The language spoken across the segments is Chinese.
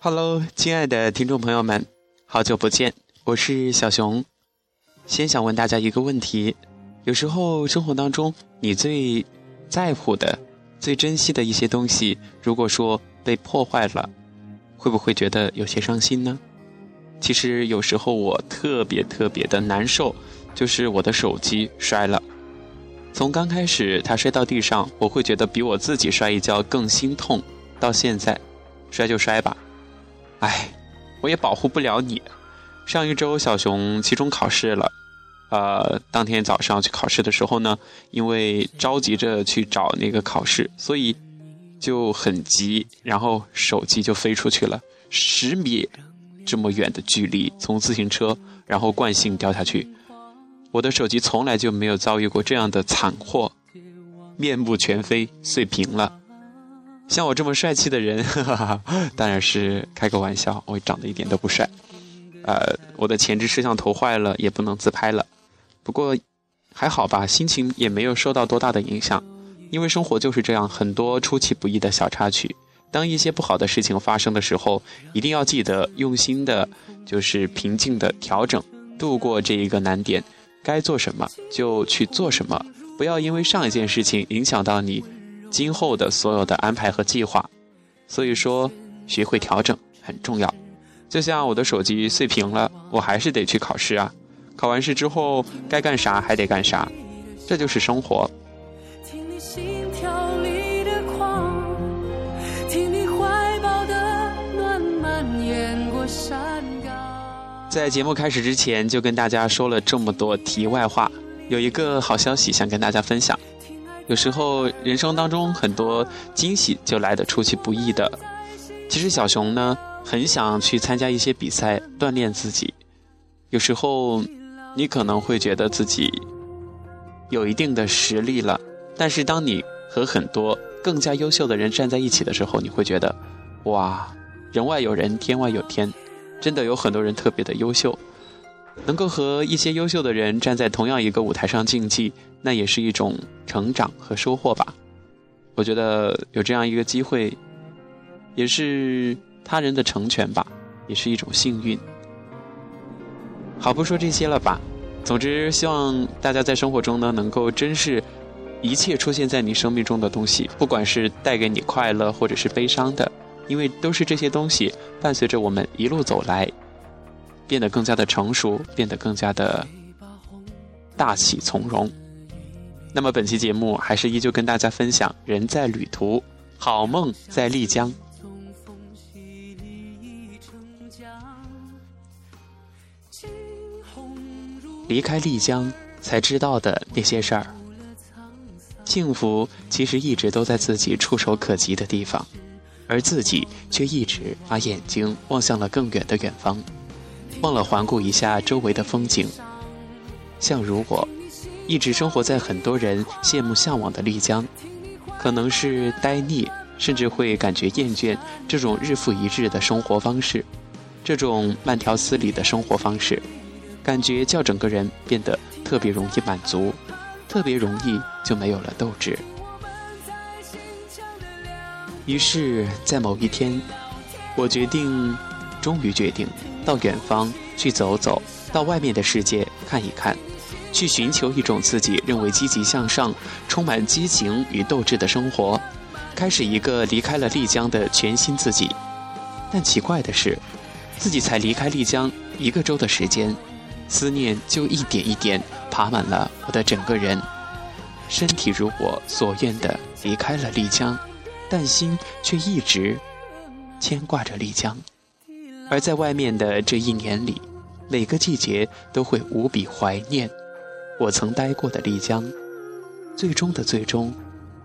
Hello，亲爱的听众朋友们，好久不见，我是小熊。先想问大家一个问题：有时候生活当中你最在乎的、最珍惜的一些东西，如果说被破坏了，会不会觉得有些伤心呢？其实有时候我特别特别的难受，就是我的手机摔了。从刚开始它摔到地上，我会觉得比我自己摔一跤更心痛，到现在，摔就摔吧。哎，我也保护不了你。上一周小熊期中考试了，呃，当天早上去考试的时候呢，因为着急着去找那个考试，所以就很急，然后手机就飞出去了，十米这么远的距离，从自行车然后惯性掉下去。我的手机从来就没有遭遇过这样的惨祸，面目全非，碎屏了。像我这么帅气的人，哈哈哈当然是开个玩笑。我长得一点都不帅，呃，我的前置摄像头坏了，也不能自拍了。不过还好吧，心情也没有受到多大的影响。因为生活就是这样，很多出其不意的小插曲。当一些不好的事情发生的时候，一定要记得用心的，就是平静的调整，度过这一个难点。该做什么就去做什么，不要因为上一件事情影响到你。今后的所有的安排和计划，所以说学会调整很重要。就像我的手机碎屏了，我还是得去考试啊。考完试之后该干啥还得干啥，这就是生活。在节目开始之前，就跟大家说了这么多题外话，有一个好消息想跟大家分享。有时候人生当中很多惊喜就来得出其不意的。其实小熊呢很想去参加一些比赛锻炼自己。有时候你可能会觉得自己有一定的实力了，但是当你和很多更加优秀的人站在一起的时候，你会觉得哇，人外有人，天外有天，真的有很多人特别的优秀。能够和一些优秀的人站在同样一个舞台上竞技，那也是一种成长和收获吧。我觉得有这样一个机会，也是他人的成全吧，也是一种幸运。好，不说这些了吧。总之，希望大家在生活中呢，能够珍视一切出现在你生命中的东西，不管是带给你快乐或者是悲伤的，因为都是这些东西伴随着我们一路走来。变得更加的成熟，变得更加的大气从容。那么本期节目还是依旧跟大家分享：人在旅途，好梦在丽江。离开丽江才知道的那些事儿，幸福其实一直都在自己触手可及的地方，而自己却一直把眼睛望向了更远的远方。忘了环顾一下周围的风景，像如果一直生活在很多人羡慕向往的丽江，可能是呆腻，甚至会感觉厌倦这种日复一日的生活方式，这种慢条斯理的生活方式，感觉叫整个人变得特别容易满足，特别容易就没有了斗志。于是，在某一天，我决定，终于决定。到远方去走走，到外面的世界看一看，去寻求一种自己认为积极向上、充满激情与斗志的生活，开始一个离开了丽江的全新自己。但奇怪的是，自己才离开丽江一个周的时间，思念就一点一点爬满了我的整个人，身体如我所愿的离开了丽江，但心却一直牵挂着丽江。而在外面的这一年里，每个季节都会无比怀念我曾待过的丽江。最终的最终，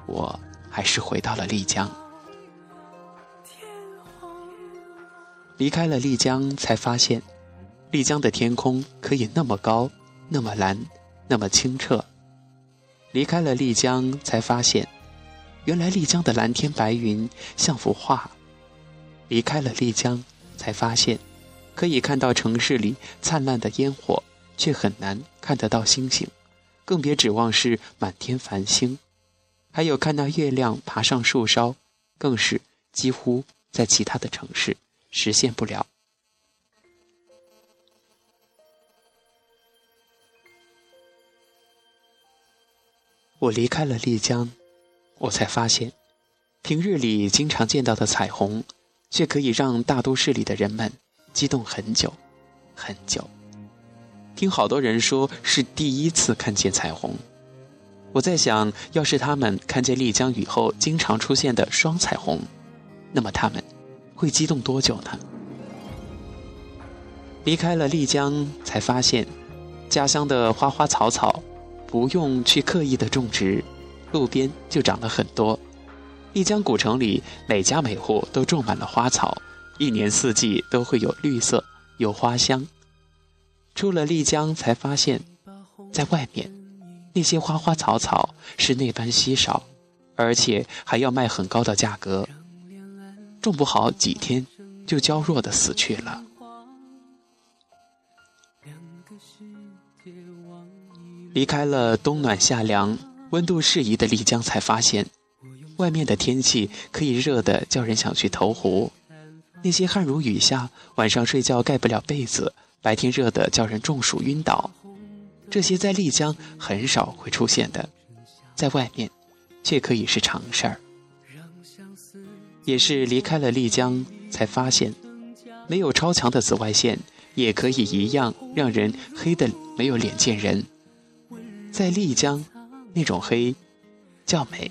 我还是回到了丽江。离开了丽江，才发现丽江的天空可以那么高，那么蓝，那么清澈。离开了丽江，才发现原来丽江的蓝天白云像幅画。离开了丽江。才发现，可以看到城市里灿烂的烟火，却很难看得到星星，更别指望是满天繁星。还有看到月亮爬上树梢，更是几乎在其他的城市实现不了。我离开了丽江，我才发现，平日里经常见到的彩虹，却可以让大都市里的人们激动很久，很久。听好多人说是第一次看见彩虹，我在想，要是他们看见丽江雨后经常出现的双彩虹，那么他们会激动多久呢？离开了丽江，才发现，家乡的花花草草。不用去刻意的种植，路边就长了很多。丽江古城里每家每户都种满了花草，一年四季都会有绿色，有花香。出了丽江才发现，在外面那些花花草草是那般稀少，而且还要卖很高的价格，种不好几天就娇弱的死去了。离开了冬暖夏凉、温度适宜的丽江，才发现，外面的天气可以热得叫人想去投湖。那些汗如雨下、晚上睡觉盖不了被子、白天热得叫人中暑晕倒，这些在丽江很少会出现的，在外面，却可以是常事儿。也是离开了丽江，才发现，没有超强的紫外线，也可以一样让人黑得没有脸见人。在丽江，那种黑叫美，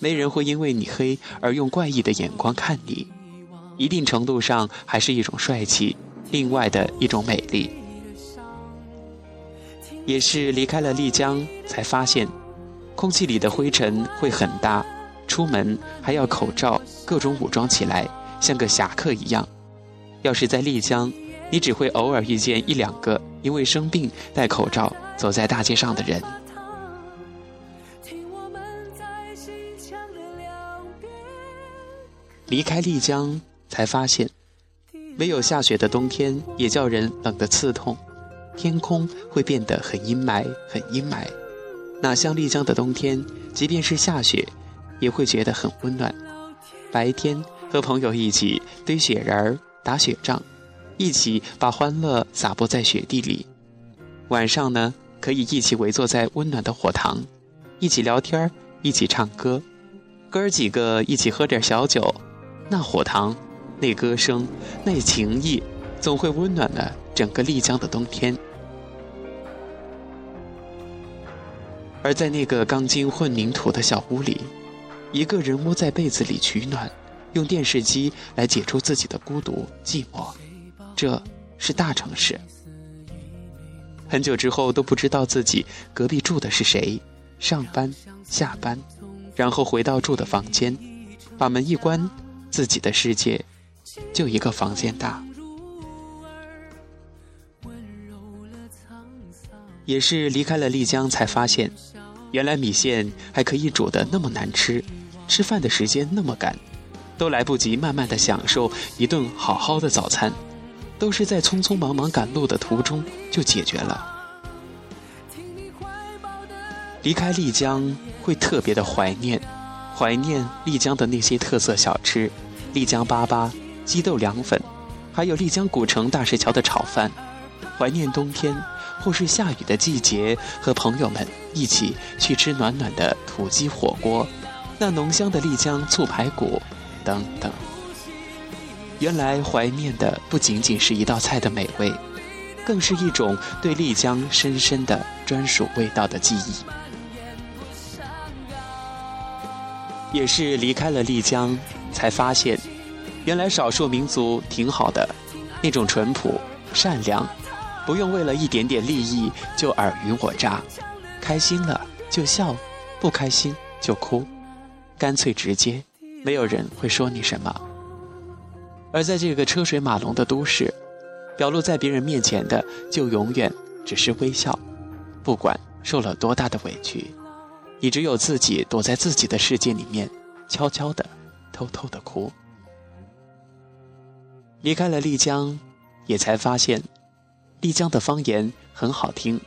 没人会因为你黑而用怪异的眼光看你，一定程度上还是一种帅气，另外的一种美丽。也是离开了丽江，才发现，空气里的灰尘会很大，出门还要口罩，各种武装起来，像个侠客一样。要是在丽江，你只会偶尔遇见一两个因为生病戴口罩。走在大街上的人，离开丽江才发现，没有下雪的冬天也叫人冷得刺痛，天空会变得很阴霾，很阴霾。哪像丽江的冬天，即便是下雪，也会觉得很温暖。白天和朋友一起堆雪人儿、打雪仗，一起把欢乐洒播在雪地里。晚上呢？可以一起围坐在温暖的火塘，一起聊天一起唱歌，哥儿几个一起喝点小酒，那火塘，那歌声，那情谊，总会温暖了整个丽江的冬天。而在那个钢筋混凝土的小屋里，一个人窝在被子里取暖，用电视机来解除自己的孤独寂寞，这是大城市。很久之后都不知道自己隔壁住的是谁，上班下班，然后回到住的房间，把门一关，自己的世界就一个房间大。也是离开了丽江才发现，原来米线还可以煮的那么难吃，吃饭的时间那么赶，都来不及慢慢的享受一顿好好的早餐。都是在匆匆忙忙赶路的途中就解决了。离开丽江会特别的怀念，怀念丽江的那些特色小吃，丽江粑粑、鸡豆凉粉，还有丽江古城大石桥的炒饭。怀念冬天或是下雨的季节，和朋友们一起去吃暖暖的土鸡火锅，那浓香的丽江醋排骨，等等。原来怀念的不仅仅是一道菜的美味，更是一种对丽江深深的专属味道的记忆。也是离开了丽江，才发现，原来少数民族挺好的，那种淳朴、善良，不用为了一点点利益就尔虞我诈，开心了就笑，不开心就哭，干脆直接，没有人会说你什么。而在这个车水马龙的都市，表露在别人面前的就永远只是微笑，不管受了多大的委屈，你只有自己躲在自己的世界里面，悄悄的、偷偷的哭。离开了丽江，也才发现，丽江的方言很好听，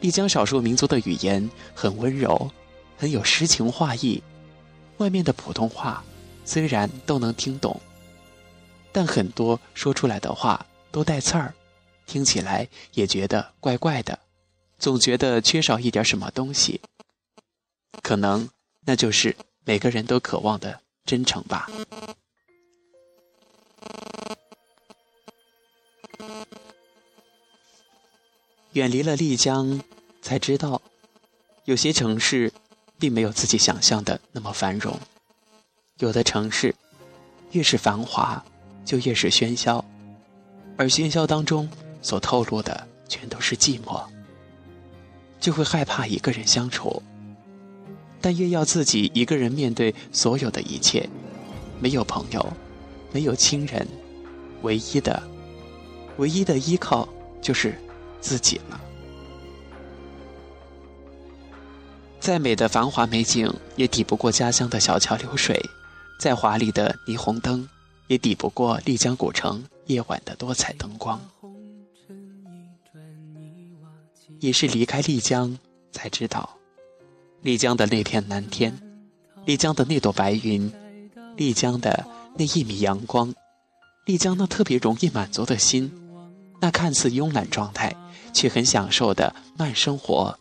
丽江少数民族的语言很温柔，很有诗情画意，外面的普通话虽然都能听懂。但很多说出来的话都带刺儿，听起来也觉得怪怪的，总觉得缺少一点什么东西。可能那就是每个人都渴望的真诚吧。远离了丽江，才知道，有些城市并没有自己想象的那么繁荣。有的城市，越是繁华，就越是喧嚣，而喧嚣当中所透露的全都是寂寞，就会害怕一个人相处。但越要自己一个人面对所有的一切，没有朋友，没有亲人，唯一的、唯一的依靠就是。自己了。再美的繁华美景，也抵不过家乡的小桥流水；再华丽的霓虹灯，也抵不过丽江古城夜晚的多彩灯光。也是离开丽江，才知道，丽江的那片蓝天，丽江的那朵白云，丽江的那一米阳光，丽江那特别容易满足的心，那看似慵懒状态。却很享受的慢生活，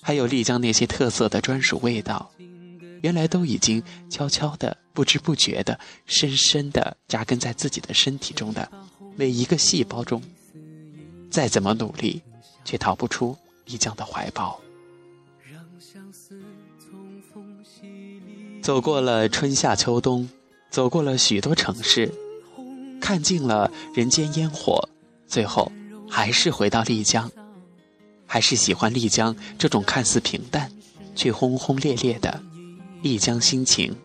还有丽江那些特色的专属味道，原来都已经悄悄的、不知不觉的、深深的扎根在自己的身体中的每一个细胞中。再怎么努力，却逃不出丽江的怀抱。走过了春夏秋冬，走过了许多城市，看尽了人间烟火，最后。还是回到丽江，还是喜欢丽江这种看似平淡，却轰轰烈烈的丽江心情。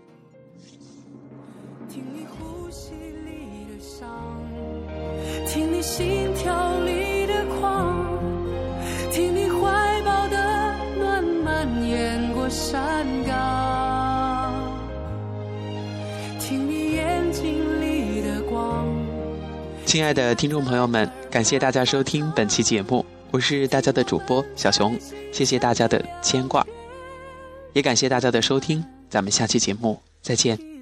亲爱的听众朋友们。感谢大家收听本期节目，我是大家的主播小熊，谢谢大家的牵挂，也感谢大家的收听，咱们下期节目再见。